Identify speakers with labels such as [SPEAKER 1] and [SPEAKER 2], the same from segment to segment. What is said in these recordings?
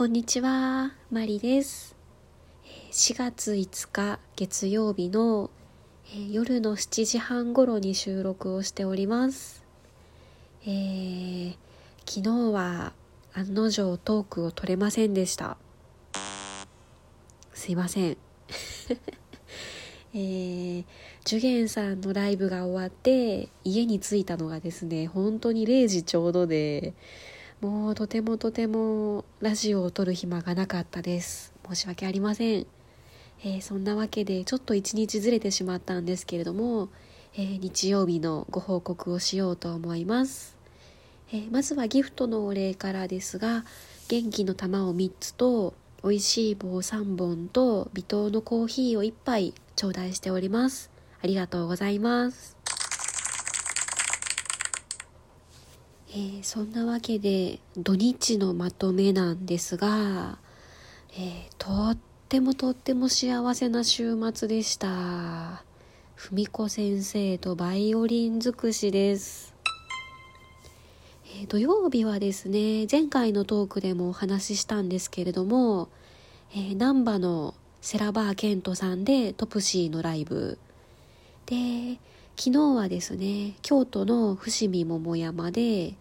[SPEAKER 1] こんにちは、マリです。4月5日月曜日の夜の7時半頃に収録をしております。えー昨日は案の定トークを取れませんでした。すいません。えー、ジュゲンさんのライブが終わって家に着いたのがですね本当に0時ちょうどでもうとてもとてもラジオを撮る暇がなかったです。申し訳ありません、えーそんなわけでちょっと一日ずれてしまったんですけれども、えー日曜日のご報告をしようと思います、えーまずはギフトのお礼からですが元気の玉を3つと美味しい棒3本と微糖のコーヒーを1杯頂戴しております。ありがとうございます。えーそんなわけで土日のまとめなんですが、えーとってもとっても幸せな週末でした。文子先生とバイオリン尽くしです、えー土曜日はですね前回のトークでもお話ししたんですけれども、え、難波のセラバーケントさんでトプシーのライブ。で昨日はですね京都の伏見桃山で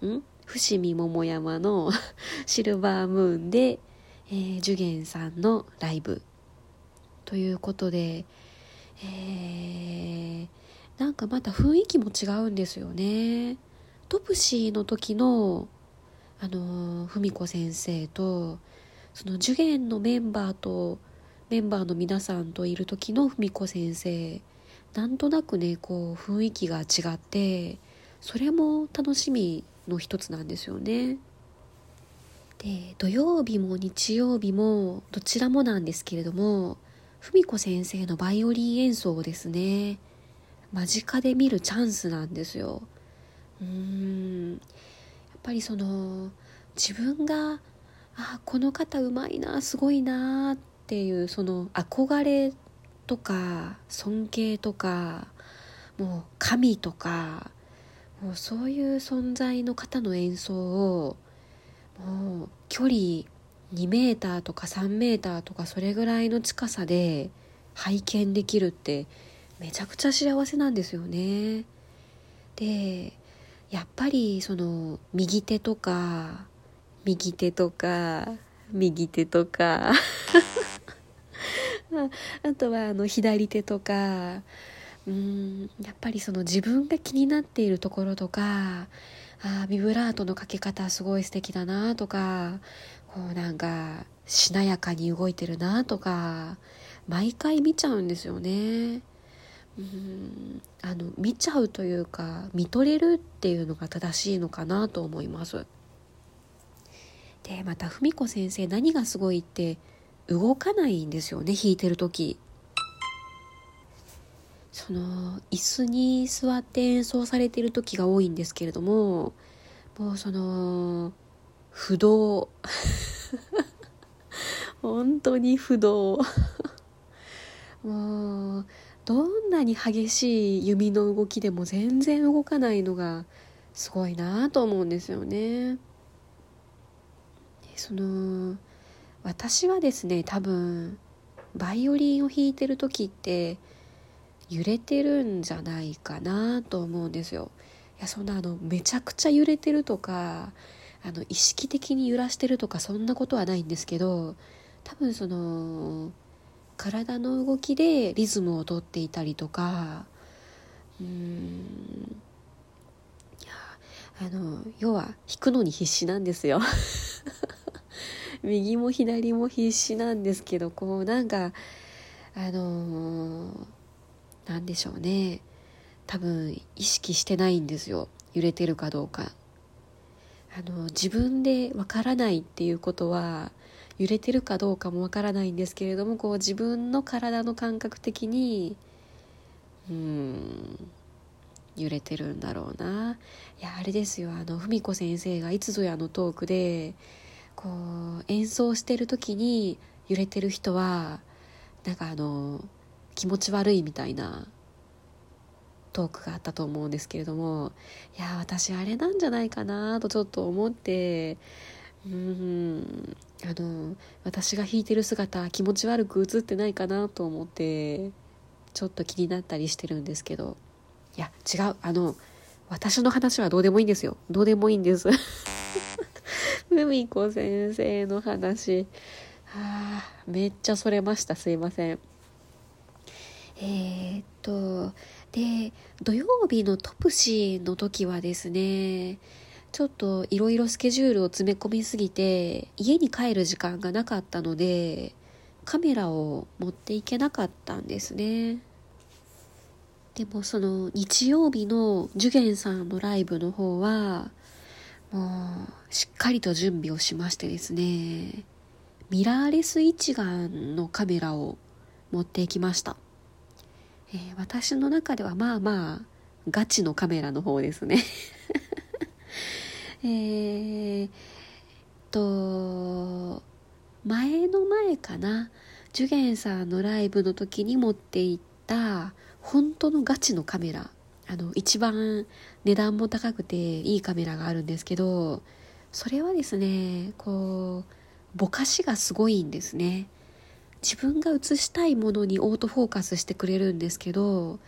[SPEAKER 1] ん？伏見桃山の シルバームーンで、えー、ジュゲンさんのライブということで、えーなんかまた雰囲気も違うんですよね。トプシーの時のあのー文子先生とそのジュゲンのメンバーとメンバーの皆さんといる時の文子先生なんとなくねこう雰囲気が違ってそれも楽しみの一つなんですよね。で土曜日も日曜日もどちらもなんですけれども文子先生のバイオリン演奏をですね間近で見るチャンスなんですよ。うーんやっぱりその自分があこの方うまいなすごいなっていうその憧れとか尊敬とかもう神とかもうそういう存在の方の演奏をもう距離2メーターとか3メーターとかそれぐらいの近さで拝見できるってめちゃくちゃ幸せなんですよね。でやっぱりその右手とか右手とか右手とか あとはあの左手とかうんやっぱりその自分が気になっているところとかあービブラートのかけ方すごい素敵だなとかこうなんかしなやかに動いてるなとか毎回見ちゃうんですよね。うんあの見ちゃうというか見とれるっていうのが正しいのかなと思います。でまた文子先生何がすごいって動かないんですよね弾いてる時。その椅子に座って演奏されてる時が多いんですけれどももうその不動。本当に不動。もうどんなに激しい弓の動きでも全然動かないのがすごいなと思うんですよね。その私はですね多分バイオリンを弾いてる時って揺れてるんじゃないかなと思うんですよ。いやそんなあのめちゃくちゃ揺れてるとかあの意識的に揺らしてるとかそんなことはないんですけど多分その体の動きでリズムをとっていたりとかうーんあの要は弾くのに必死なんですよ右も左も必死なんですけどこうなんかあのーなんでしょうね。多分意識してないんですよ。揺れてるかどうか。あの自分でわからないっていうことは揺れてるかどうかもわからないんですけれどもこう自分の体の感覚的にうん揺れてるんだろうな。いやあれですよ。あの文子先生がいつぞやのトークでこう演奏してる時に揺れてる人はなんかあの気持ち悪いみたいなトークがあったと思うんですけれどもいや私あれなんじゃないかなとちょっと思ってうんあの私が弾いてる姿気持ち悪く映ってないかなと思ってちょっと気になったりしてるんですけどいや違うあの私の話はどうでもいいんですよ。どうでもいいんです。ふ子先生の話。はあめっちゃそれました。すいません。えー、っとで土曜日のトプシーの時はですねちょっといろいろスケジュールを詰め込みすぎて家に帰る時間がなかったのでカメラを持っていけなかったんですね。でもその日曜日のジュゲンさんのライブの方はもうしっかりと準備をしましてですねミラーレス一眼のカメラを持っていきました、えー、私の中ではまあまあガチのカメラの方ですね。えー、と前の前かな。ジュゲンさんのライブの時に持っていった本当のガチのカメラ。あの一番値段も高くていいカメラがあるんですけどそれはですねこうぼかしがすごいんですね。自分が写したいものにオートフォーカスしてくれるんですけど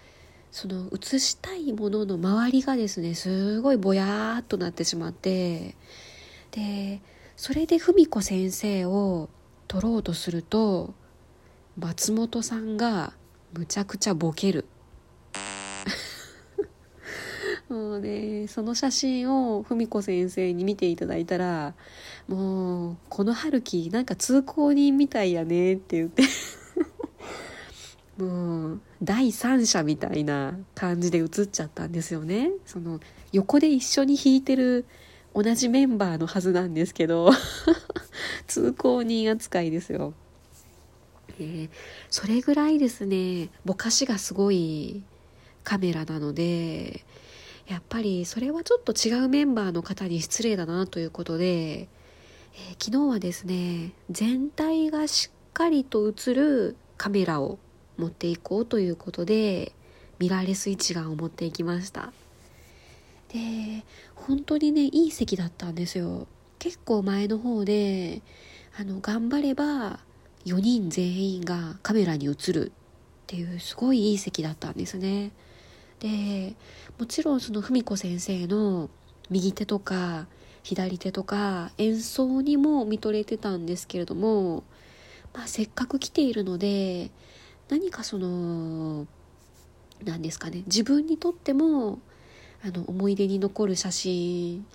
[SPEAKER 1] その写したいものの周りがですねすごいぼやーっとなってしまってでそれで文子先生を撮ろうとすると松本さんがむちゃくちゃボケる。もうねその写真を文子先生に見ていただいたらもうこの春樹なんか通行人みたいやねって言って。もう第三者みたいな感じで写っちゃったんですよね。その横で一緒に弾いてる同じメンバーのはずなんですけど。通行人扱いですよ、えー、それぐらいですねぼかしがすごいカメラなのでやっぱりそれはちょっと違うメンバーの方に失礼だなということで、えー、昨日はですね全体がしっかりと映るカメラを持っていこうということでミラーレス一眼を持っていきました。で本当にねいい席だったんですよ。結構前の方であの頑張れば4人全員がカメラに映るっていうすごいいい席だったんですね。でもちろんその文子先生の右手とか左手とか演奏にも見とれてたんですけれども、まあ、せっかく来ているので何かその何ですかね自分にとってもあの思い出に残る写真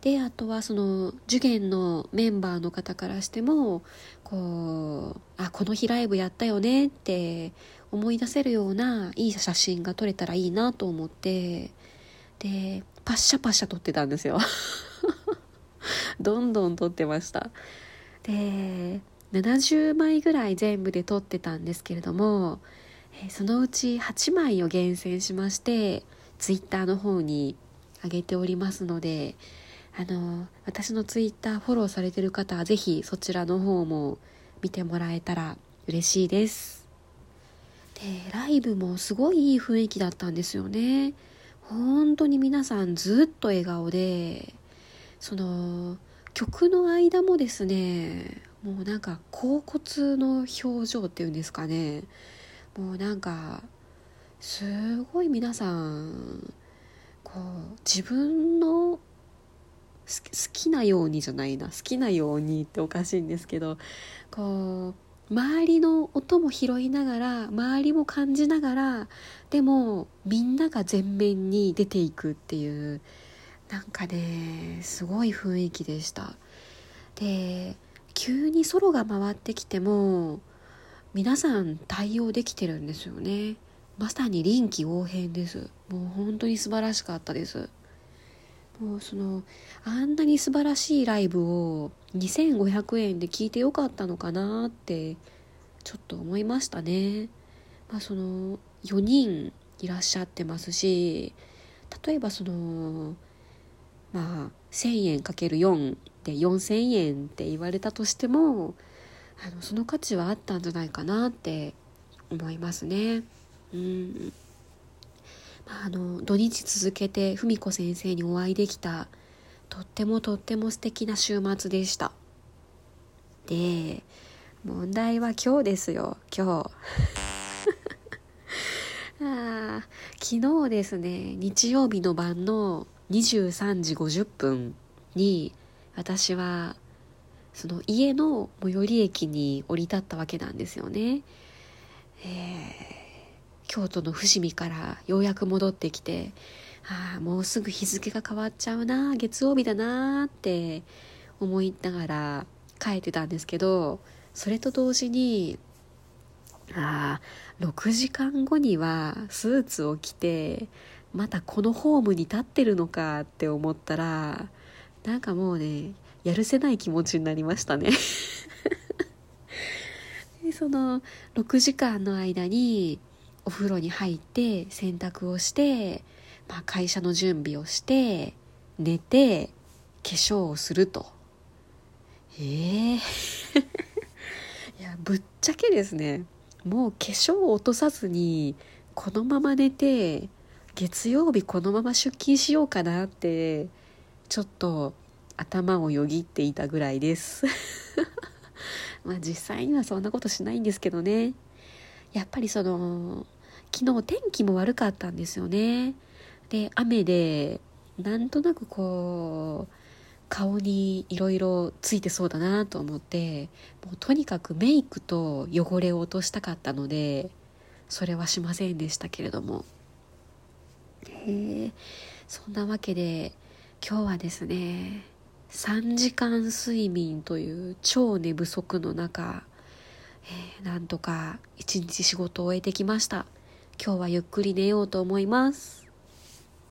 [SPEAKER 1] であとはその受験のメンバーの方からしてもこうあこの日ライブやったよねって思い出せるようないい写真が撮れたらいいなと思ってでパッシャパッシャ撮ってたんですよ。どんどん撮ってました。で70枚ぐらい全部で撮ってたんですけれども、そのうち8枚を厳選しましてツイッターの方に上げておりますのであの私のツイッターフォローされてる方は是非そちらの方も見てもらえたら嬉しいです。でライブもすごいいい雰囲気だったんですよね。本当に皆さんずっと笑顔でその曲の間もですねもうなんか恍惚の表情っていうんですかね。もうなんかすごい皆さんこう自分の好きなようにじゃないな好きなようにっておかしいんですけどこう周りの音も拾いながら周りも感じながらでもみんなが前面に出ていくっていうなんかねすごい雰囲気でした。で急にソロが回ってきても皆さん対応できてるんですよね。まさに臨機応変です。もう本当に素晴らしかったです。もうそのあんなに素晴らしいライブを2500円で聞いてよかったのかなってちょっと思いましたねまあその4人いらっしゃってますし例えばそのまあ1000円かける4で4000円って言われたとしてもあのその価値はあったんじゃないかなって思いますね。うんまあ、あの土日続けて文子先生にお会いできたとってもとっても素敵な週末でしたで問題は今日ですよ今日 あ昨日ですね日曜日の晩の23時50分に私はその家の最寄り駅に降り立ったわけなんですよね。えー、京都の伏見からようやく戻ってきてああもうすぐ日付が変わっちゃうな月曜日だなって思いながら帰ってたんですけどそれと同時にああ6時間後にはスーツを着てまたこのホームに立ってるのかって思ったらなんかもうねやるせない気持ちになりましたね。でその6時間の間にお風呂に入って洗濯をして、まあ、会社の準備をして寝て化粧をすると。ええー。いやぶっちゃけですね。もう化粧を落とさずにこのまま寝て月曜日このまま出勤しようかなってちょっと頭をよぎっていたぐらいです。まあ実際にはそんなことしないんですけどね。やっぱりその昨日天気も悪かったんですよね。で雨でなんとなくこう顔にいろいろついてそうだなと思ってもうとにかくメイクと汚れを落としたかったのでそれはしませんでしたけれども。へえそんなわけで今日はですね3時間睡眠という超寝不足の中、えー、なんとか一日仕事を終えてきました。今日はゆっくり寝ようと思います。